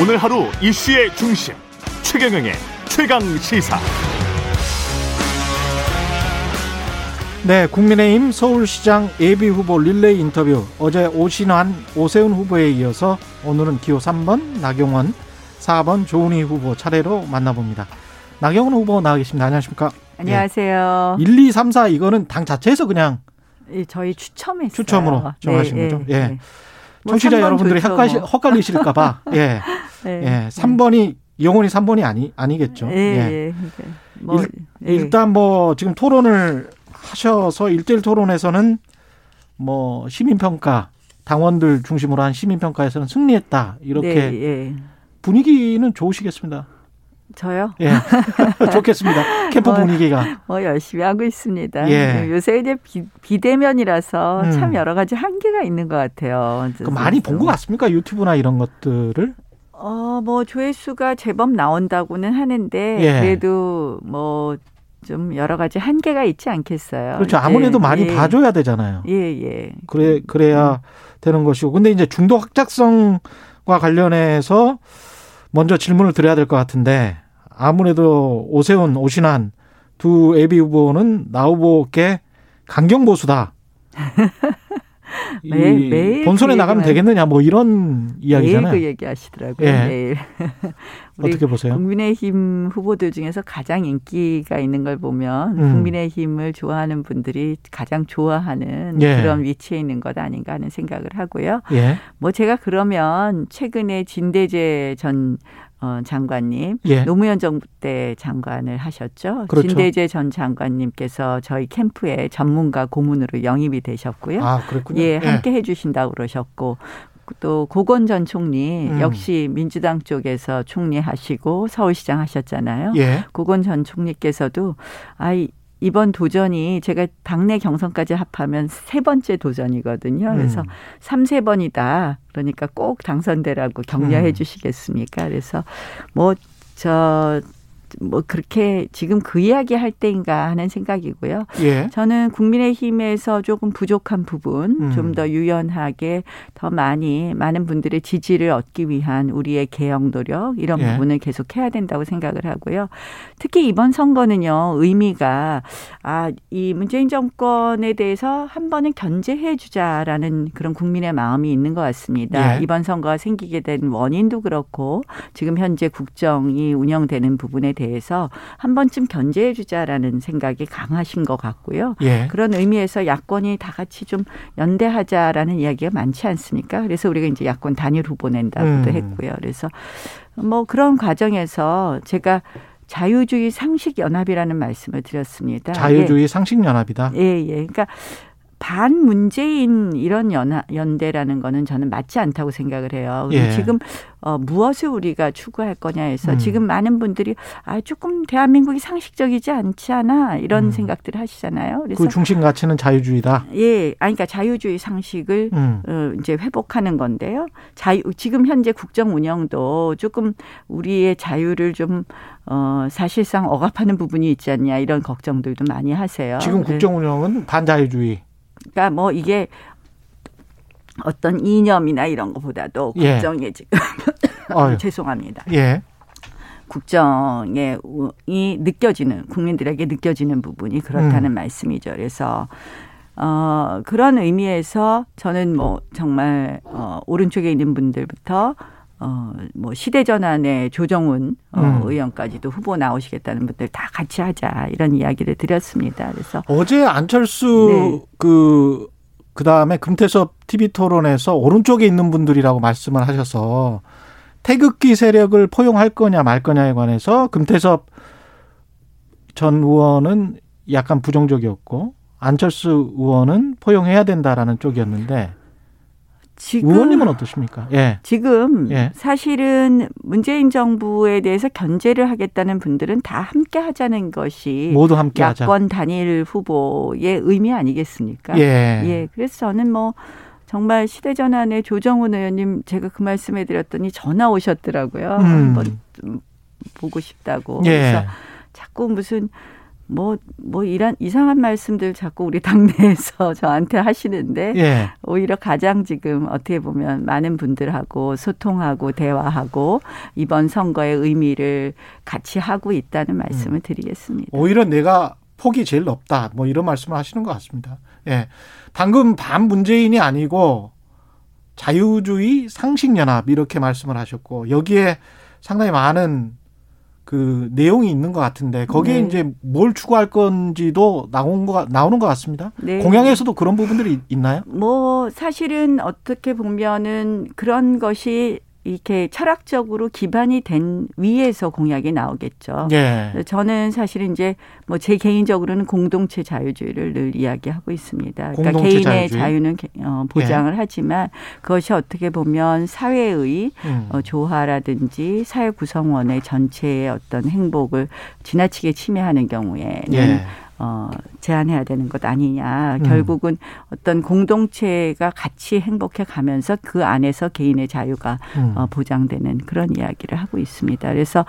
오늘 하루 이슈의 중심 최경영의 최강 시사. 네, 국민의힘 서울시장 예비 후보 릴레이 인터뷰 어제 오신환, 오세훈 후보에 이어서 오늘은 기호 3번 나경원, 4번 조은희 후보 차례로 만나봅니다. 나경원 후보 나와 계십니다. 안녕하십니까? 안녕하세요. 예. 1, 2, 3, 4 이거는 당 자체에서 그냥 예, 저희 추첨했어요. 추첨으로 정하신 네, 거죠. 네, 예. 네. 뭐 청취자 3번 여러분들이 헷갈리, 뭐. 헷갈리실까봐. 예. 네. 예. 3번이 영원히 3번이 아니 아니겠죠. 예, 예. 예. 뭐, 예. 일 단 뭐 지금 토론을 하셔서 일대일 토론에서는 뭐 시민 평가 당원들 중심으로 한 시민 평가에서는 승리했다 이렇게 네, 예. 분위기는 좋으시겠습니다. 저요? 예, 좋겠습니다. 캠프 어, 분위기가 뭐 열심히 하고 있습니다. 예. 요새 이제 비, 비대면이라서 음. 참 여러 가지 한계가 있는 것 같아요. 그 많이 본 것 같습니까? 유튜브나 이런 것들을 어, 뭐 조회수가 제법 나온다고는 하는데 예. 그래도 뭐좀 여러 가지 한계가 있지 않겠어요. 그렇죠. 아무래도 많이 예. 봐줘야 되잖아요. 예, 예. 그래 그래야 되는 것이고 근데 이제 중도 확장성과 관련해서 먼저 질문을 드려야 될 것 같은데 아무래도 오세훈 오신환 두 예비 후보는 나 후보께 강경 보수다. 이 매일- 매일 본선에 그 나가면 되겠느냐 뭐 이런 매일 이야기잖아요. 그 얘기 하시더라고요. 예. 매일. 어떻게 보세요? 국민의힘 후보들 중에서 가장 인기가 있는 걸 보면 음. 국민의힘을 좋아하는 분들이 가장 좋아하는 예. 그런 위치에 있는 것 아닌가 하는 생각을 하고요. 예. 뭐 제가 그러면 최근에 진대재 전 어, 장관님 예. 노무현 정부 때 장관을 하셨죠. 그렇죠. 진대재 전 장관님께서 저희 캠프에 전문가 고문으로 영입이 되셨고요. 아, 그랬군요. 예, 함께 해주신다고 그러셨고 또 고건 전 총리 음. 역시 민주당 쪽에서 총리하시고 서울시장 하셨잖아요. 예. 고건 전 총리께서도 아이 이번 도전이 제가 당내 경선까지 합하면 세 번째 도전이거든요. 그래서 음. 삼세 번이다. 그러니까 꼭 당선되라고 격려해 음. 주시겠습니까? 그래서 뭐저 뭐 그렇게 지금 그 이야기 할 때인가 하는 생각이고요. 예. 저는 국민의힘에서 조금 부족한 부분, 음. 좀더 유연하게 더 많이 많은 분들의 지지를 얻기 위한 우리의 개혁 노력 이런 예. 부분을 계속 해야 된다고 생각을 하고요. 특히 이번 선거는요 의미가 아 이 문재인 정권에 대해서 한 번은 견제해 주자라는 그런 국민의 마음이 있는 것 같습니다. 예. 이번 선거가 생기게 된 원인도 그렇고 지금 현재 국정이 운영되는 부분에 대해서 한 번쯤 견제해 주자라는 생각이 강하신 것 같고요. 예. 그런 의미에서 야권이 다 같이 좀 연대하자라는 이야기가 많지 않습니까? 그래서 우리가 이제 야권 단일 후보 낸다고도 음. 했고요. 그래서 뭐 그런 과정에서 제가 자유주의 상식 연합이라는 말씀을 드렸습니다. 자유주의 상식 연합이다. 예, 예. 그러니까 반 문재인 이런 연하, 연대라는 거는 저는 맞지 않다고 생각을 해요. 예. 지금 어, 무엇을 우리가 추구할 거냐 해서 음. 지금 많은 분들이 아 조금 대한민국이 상식적이지 않지 않아 이런 음. 생각들을 하시잖아요. 그래서 그 중심 가치는 자유주의다. 예, 아니 그러니까 자유주의 상식을 음. 어, 이제 회복하는 건데요. 자유 지금 현재 국정 운영도 조금 우리의 자유를 좀 어, 사실상 억압하는 부분이 있지 않냐 이런 걱정들도 많이 하세요. 지금 그래- 국정 운영은 반자유주의. 그러니까 뭐 이게 어떤 이념이나 이런 것보다도 예. 국정에 지금 어휴. 죄송합니다. 예. 국정에 우- 이 느껴지는 국민들에게 느껴지는 부분이 그렇다는 음. 말씀이죠. 그래서 어 그런 의미에서 저는 뭐 정말 어 오른쪽에 있는 분들부터 어 뭐 시대전환의 조정훈 어, 음. 의원까지도 후보 나오시겠다는 분들 다 같이 하자 이런 이야기를 드렸습니다. 그래서 어제 안철수 네. 그 그다음에 금태섭 TV 토론에서 오른쪽에 있는 분들이라고 말씀을 하셔서 태극기 세력을 포용할 거냐 말 거냐에 관해서 금태섭 전 의원은 약간 부정적이었고 안철수 의원은 포용해야 된다라는 쪽이었는데 지금 의원님은 어떠십니까? 예. 지금 예. 사실은 문재인 정부에 대해서 견제를 하겠다는 분들은 다 함께 하자는 것이 모두 함께 하자. 야권 단일 후보의 의미 아니겠습니까? 예. 예. 그래서 저는 뭐 정말 시대 전환의 조정훈 의원님 제가 그 말씀해 드렸더니 전화 오셨더라고요. 음. 한번 좀 보고 싶다고. 예. 그래서 자꾸 무슨 뭐, 뭐, 이런 이상한 말씀들 자꾸 우리 당내에서 저한테 하시는데, 예. 오히려 가장 지금 어떻게 보면 많은 분들하고 소통하고 대화하고 이번 선거의 의미를 같이 하고 있다는 말씀을 음. 드리겠습니다. 오히려 내가 폭이 제일 높다. 뭐 이런 말씀을 하시는 것 같습니다. 예. 방금 반 문재인이 아니고 자유주의 상식연합 이렇게 말씀을 하셨고 여기에 상당히 많은 그 내용이 있는 것 같은데 거기에 네. 이제 뭘 추구할 건지도 나온 거 나오는 것 같습니다. 네. 공약에서도 그런 부분들이 있나요? 뭐 사실은 어떻게 보면은 그런 것이 이렇게 철학적으로 기반이 된 위에서 공약이 나오겠죠. 예. 저는 사실 이제 뭐 제 개인적으로는 공동체 자유주의를 늘 이야기하고 있습니다. 그러니까 개인의 자유주의? 자유는 어, 보장을 예. 하지만 그것이 어떻게 보면 사회의 음. 어, 조화라든지 사회 구성원의 전체의 어떤 행복을 지나치게 침해하는 경우에는 예. 어, 제한해야 되는 것 아니냐. 음. 결국은 어떤 공동체가 같이 행복해 가면서 그 안에서 개인의 자유가 음. 어, 보장되는 그런 이야기를 하고 있습니다. 그래서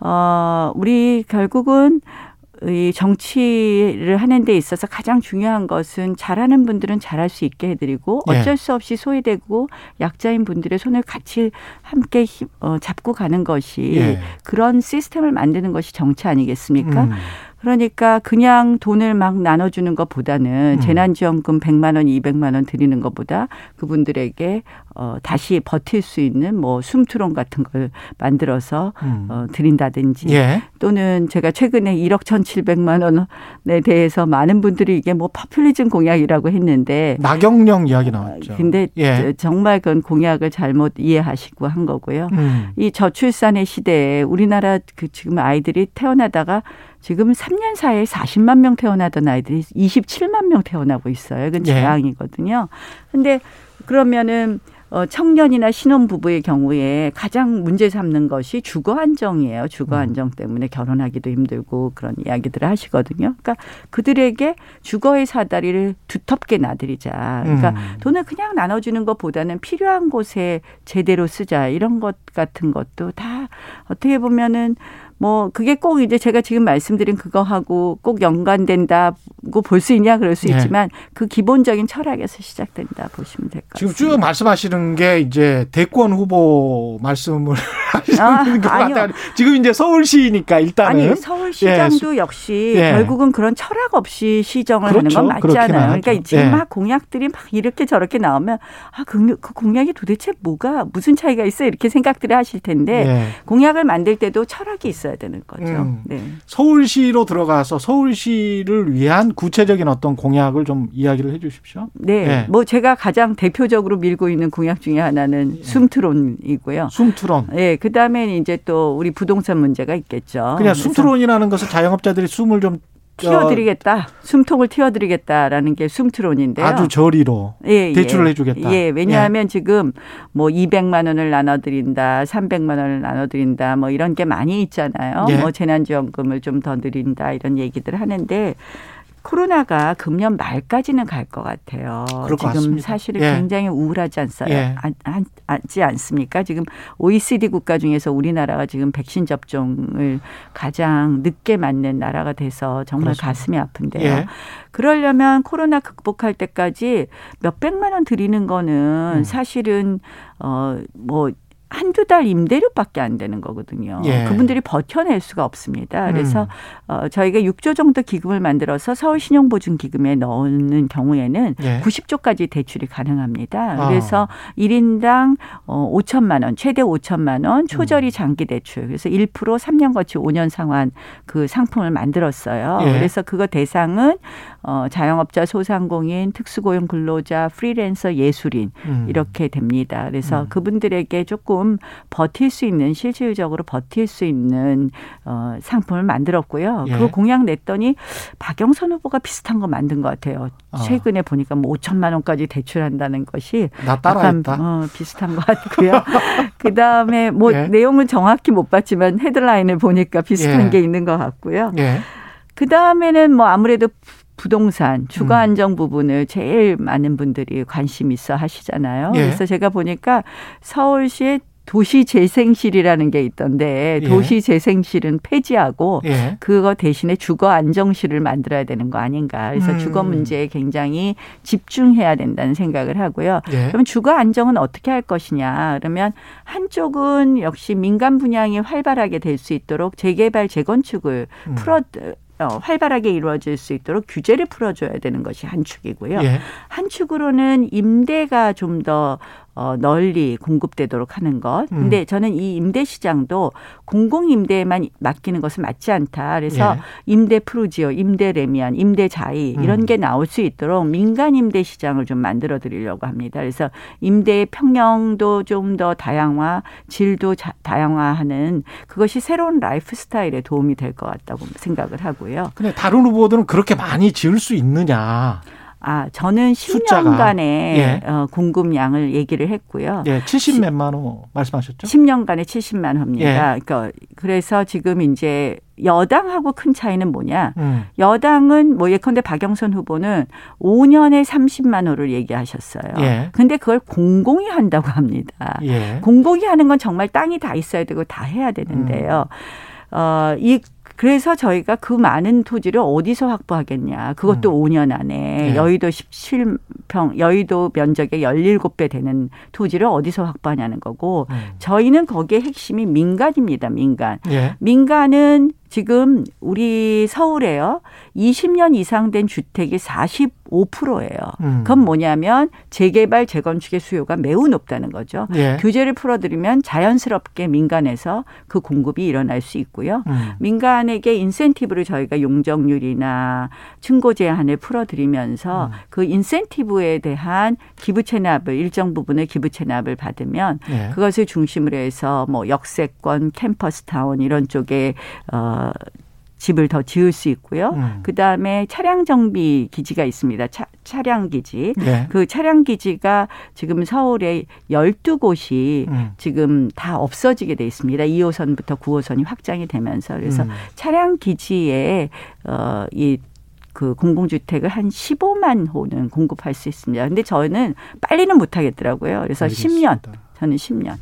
어, 우리 결국은 이 정치를 하는 데 있어서 가장 중요한 것은 잘하는 분들은 잘할 수 있게 해드리고 네. 어쩔 수 없이 소외되고 약자인 분들의 손을 같이 함께 힘, 어, 잡고 가는 것이 예. 그런 시스템을 만드는 것이 정치 아니겠습니까? 음. 그러니까 그냥 돈을 막 나눠주는 것보다는 음. 재난지원금 100만 원, 200만 원 드리는 것보다 그분들에게 어, 다시 버틸 수 있는 뭐 숨트론 같은 걸 만들어서 음. 어, 드린다든지 예. 또는 제가 최근에 1억 1,700만 원에 대해서 많은 분들이 이게 뭐 파퓰리즘 공약이라고 했는데 나경령 이야기 나왔죠. 근데 예. 정말 그건 공약을 잘못 이해하시고 한 거고요. 음. 이 저출산의 시대에 우리나라 그 지금 아이들이 태어나다가 지금 3년 사이에 40만 명 태어나던 아이들이 27만 명 태어나고 있어요. 예. 재앙이거든요. 근데 그러면은 어, 청년이나 신혼부부의 경우에 가장 문제 삼는 것이 주거 안정이에요. 주거 음. 안정 때문에 결혼하기도 힘들고 그런 이야기들을 하시거든요. 그러니까 그들에게 주거의 사다리를 두텁게 놔드리자. 그러니까 음. 돈을 그냥 나눠주는 것보다는 필요한 곳에 제대로 쓰자. 이런 것 같은 것도 다 어떻게 보면은 뭐 그게 꼭 이제 제가 지금 말씀드린 그거하고 꼭 연관된다고 볼 수 있냐 그럴 수 네. 있지만 그 기본적인 철학에서 시작된다 보시면 될 것 같습니다. 지금 쭉 말씀하시는 게 이제 대권 후보 말씀을 하시는 아, 것 같아요. 지금 이제 서울시니까 일단은 아니 서울시장도 예. 역시 예. 결국은 그런 철학 없이 시정을 그렇죠. 하는 건 맞지 않아요. 그러니까 지금 예. 막 공약들이 막 이렇게 저렇게 나오면 아그 그 공약이 도대체 뭐가 무슨 차이가 있어 이렇게 생각들을 하실 텐데 예. 공약을 만들 때도 철학이 있어요. 있어야 되는 거죠. 음. 네. 서울시로 들어가서 서울시를 위한 구체적인 어떤 공약을 좀 이야기를 해 주십시오. 네. 네. 뭐 제가 가장 대표적으로 밀고 있는 공약 중에 하나는 네. 숨트론이고요. 숨트론. 네. 그다음에 이제 또 우리 부동산 문제가 있겠죠. 그냥 숨트론이라는 것은 자영업자들이 숨을 좀 튀어드리겠다. 숨통을 튀어드리겠다라는 게 숨트론인데요. 아주 저리로 예, 예. 대출을 예. 해주겠다. 예, 왜냐하면 예. 지금 뭐 200만 원을 나눠드린다, 300만 원을 나눠드린다, 뭐 이런 게 많이 있잖아요. 예. 뭐 재난지원금을 좀 더 드린다 이런 얘기들 하는데 코로나가 금년 말까지는 갈 것 같아요. 지금 같습니다. 사실은 예. 굉장히 우울하지 않어요? 예. 않지 않습니까? 지금 OECD 국가 중에서 우리나라가 지금 백신 접종을 가장 늦게 맞는 나라가 돼서 정말 그렇습니다. 가슴이 아픈데요. 예. 그러려면 코로나 극복할 때까지 몇 백만 원 드리는 거는 음. 사실은 어뭐 한두 달 임대료밖에 안 되는 거거든요. 예. 그분들이 버텨낼 수가 없습니다. 그래서 음. 어, 저희가 6조 정도 기금을 만들어서 서울 신용보증기금에 넣는 경우에는 예. 90조까지 대출이 가능합니다. 아. 그래서 1인당 어, 5천만 원, 최대 5천만 원 초저리 음. 장기 대출. 그래서 1% 3년 거치 5년 상환 그 상품을 만들었어요. 예. 그래서 그거 대상은 어, 자영업자, 소상공인, 특수고용 근로자, 프리랜서, 예술인 음. 이렇게 됩니다. 그래서 음. 그분들에게 조금 버틸 수 있는 실질적으로 버틸 수 있는 어, 상품을 만들었고요. 예. 그거 공약 냈더니 박영선 후보가 비슷한 거 만든 것 같아요. 어. 최근에 보니까 뭐 5천만 원까지 대출한다는 것이 나 따라했다. 어, 비슷한 것 같고요. 그 다음에 뭐 예. 내용은 정확히 못 봤지만 헤드라인을 보니까 비슷한 예. 게 있는 것 같고요. 예. 그 다음에는 뭐 아무래도 부동산 주거 음. 안정 부분을 제일 많은 분들이 관심 있어 하시잖아요. 예. 그래서 제가 보니까 서울시의 도시재생실이라는 게 있던데 예. 도시재생실은 폐지하고 예. 그거 대신에 주거 안정실을 만들어야 되는 거 아닌가. 그래서 음. 주거 문제에 굉장히 집중해야 된다는 생각을 하고요. 예. 그러면 주거 안정은 어떻게 할 것이냐? 그러면 한쪽은 역시 민간 분양이 활발하게 될 수 있도록 재개발 재건축을 음. 풀어 어, 활발하게 이루어질 수 있도록 규제를 풀어줘야 되는 것이 한 축이고요. 예. 한 축으로는 임대가 좀더 어, 널리 공급되도록 하는 것. 음. 근데 저는 이 임대 시장도 공공 임대에만 맡기는 것은 맞지 않다. 그래서 예. 임대 푸르지오, 임대 래미안, 임대 자이 이런 음. 게 나올 수 있도록 민간 임대 시장을 좀 만들어 드리려고 합니다. 그래서 임대의 평형도 좀 더 다양화, 질도 자, 다양화하는 그것이 새로운 라이프 스타일에 도움이 될 것 같다고 생각을 하고요. 근데 다른 후보들은 그렇게 많이 지을 수 있느냐? 아, 저는 숫자가. 10년간의 예. 어, 공급량을 얘기를 했고요. 예, 70 몇만 호 말씀하셨죠? 10년간에 70만 호입니다. 예. 그러니까 그래서 지금 이제 여당하고 큰 차이는 뭐냐? 음. 여당은 뭐 예컨대 박영선 후보는 5년에 30만 호를 얘기하셨어요. 예. 근데 그걸 공공이 한다고 합니다. 예. 공공이 하는 건 정말 땅이 다 있어야 되고 다 해야 되는데요. 음. 어, 이 그래서 저희가 그 많은 토지를 어디서 확보하겠냐. 그것도 음. 5년 안에 네. 여의도 17평, 여의도 면적의 17배 되는 토지를 어디서 확보하냐는 거고 음. 저희는 거기에 핵심이 민간입니다. 민간. 예. 민간은 지금 우리 서울에요. 20년 이상 된 주택이 45%예요. 음. 그건 뭐냐면 재개발 재건축의 수요가 매우 높다는 거죠. 예. 규제를 풀어드리면 자연스럽게 민간에서 그 공급이 일어날 수 있고요. 음. 민간에게 인센티브를 저희가 용적률이나 층고 제한을 풀어드리면서 음. 그 인센티브에 대한 기부 체납을 일정 부분의 기부 체납을 받으면 예. 그것을 중심으로 해서 뭐 역세권, 캠퍼스 타운 이런 쪽에 어 집을 더 지을 수 있고요. 음. 그 다음에 차량 정비 기지가 있습니다. 차, 차량 기지. 예. 그 차량 기지가 지금 서울에 12곳이 음. 지금 다 없어지게 돼 있습니다. 2호선부터 9호선이 확장이 되면서 그래서 음. 차량 기지에 어이 그 공공주택을 한 15만 호는 공급할 수 있습니다. 근데 저는 빨리는 못 하겠더라고요. 그래서 10년. 알겠습니다. 저는 10년.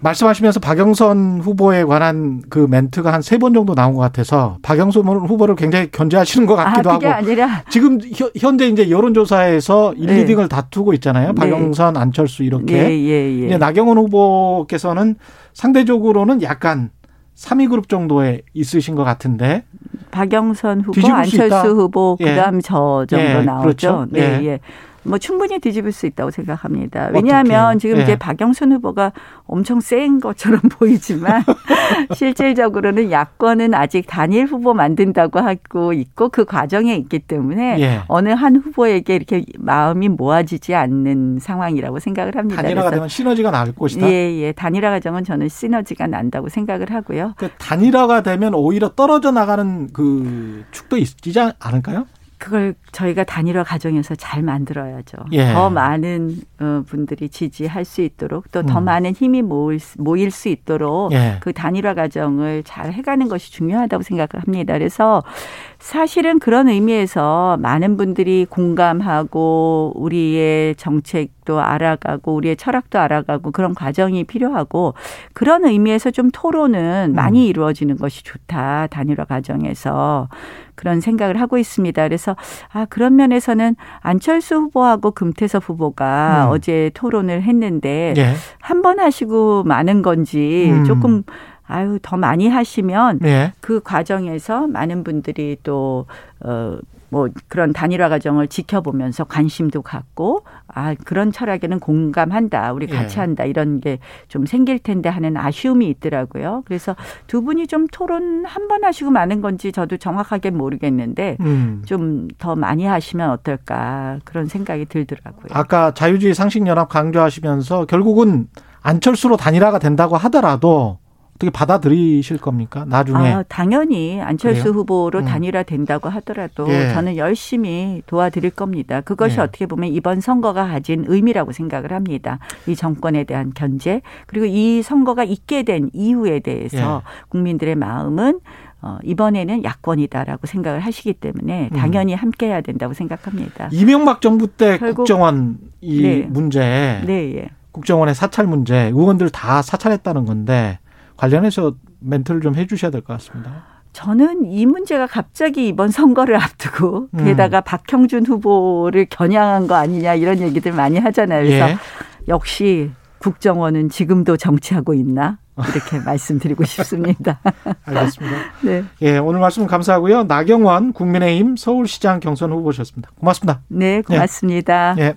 말씀하시면서 박영선 후보에 관한 그 멘트가 한 세 번 정도 나온 것 같아서 박영선 후보를 굉장히 견제하시는 것 아, 같기도 그게 하고 아니라 지금 현- 현재 이제 여론조사에서 1, 네. 2등을 다투고 있잖아요. 네. 박영선, 안철수 이렇게. 예, 예, 예. 이제 나경원 후보께서는 상대적으로는 약간 3위 그룹 정도에 있으신 것 같은데. 박영선 후보, 뒤집을 수 있다. 안철수 후보, 예. 그다음 저 정도 예, 나오죠. 그렇죠. 네, 예. 예. 뭐 충분히 뒤집을 수 있다고 생각합니다. 왜냐하면 어떻게요? 지금 예. 이제 박영선 후보가 엄청 센 것처럼 보이지만 실질적으로는 야권은 아직 단일 후보 만든다고 하고 있고 그 과정에 있기 때문에 예. 어느 한 후보에게 이렇게 마음이 모아지지 않는 상황이라고 생각을 합니다. 단일화가 되면 시너지가 날 것이다. 예, 예. 단일화 과정은 저는 시너지가 난다고 생각을 하고요. 그 단일화가 되면 오히려 떨어져 나가는 그 축도 있지 않을까요? 그걸 저희가 단일화 과정에서 잘 만들어야죠. 예. 더 많은 어, 분들이 지지할 수 있도록 또더 음. 많은 힘이 모일, 수- 모일 수 있도록 예. 그 단일화 과정을 잘 해가는 것이 중요하다고 생각합니다. 그래서 사실은 그런 의미에서 많은 분들이 공감하고 우리의 정책도 알아가고 우리의 철학도 알아가고 그런 과정이 필요하고 그런 의미에서 좀 토론은 많이 음. 이루어지는 것이 좋다. 단일화 과정에서 그런 생각을 하고 있습니다. 그래서 아 그런 면에서는 안철수 후보하고 금태섭 후보가 음. 어제 토론을 했는데 예. 한번 하시고 많은 건지 음. 조금 아유 더 많이 하시면 예. 그 과정에서 많은 분들이 또 어. 뭐 그런 단일화 과정을 지켜보면서 관심도 갖고 아 그런 철학에는 공감한다 우리 같이 예. 한다 이런 게 좀 생길 텐데 하는 아쉬움이 있더라고요 그래서 두 분이 좀 토론 한 번 하시고 많은 건지 저도 정확하게 모르겠는데 음. 좀더 많이 하시면 어떨까 그런 생각이 들더라고요. 아까 자유주의 상식연합 강조하시면서 결국은 안철수로 단일화가 된다고 하더라도 어떻게 받아들이실 겁니까? 나중에. 아, 당연히 안철수 그래요? 후보로 음. 단일화 된다고 하더라도 예. 저는 열심히 도와드릴 겁니다. 그것이 예. 어떻게 보면 이번 선거가 가진 의미라고 생각을 합니다. 이 정권에 대한 견제 그리고 이 선거가 있게 된 이유에 대해서 예. 국민들의 마음은 어, 이번에는 야권이다라고 생각을 하시기 때문에 음. 당연히 함께 해야 된다고 생각합니다. 이명박 정부 때 결국- 국정원 이 네. 문제 네, 예. 국정원의 사찰 문제 의원들 다 사찰했다는 건데 관련해서 멘트를 좀 해주셔야 될 것 같습니다. 저는 이 문제가 갑자기 이번 선거를 앞두고 음. 게다가 박형준 후보를 겨냥한 거 아니냐 이런 얘기들 많이 하잖아요. 그래서 예. 역시 국정원은 지금도 정치하고 있나 이렇게 말씀드리고 싶습니다. 알겠습니다. 네, 예, 오늘 말씀 감사하고요. 나경원 국민의힘 서울시장 경선 후보셨습니다. 고맙습니다. 네 고맙습니다. 예.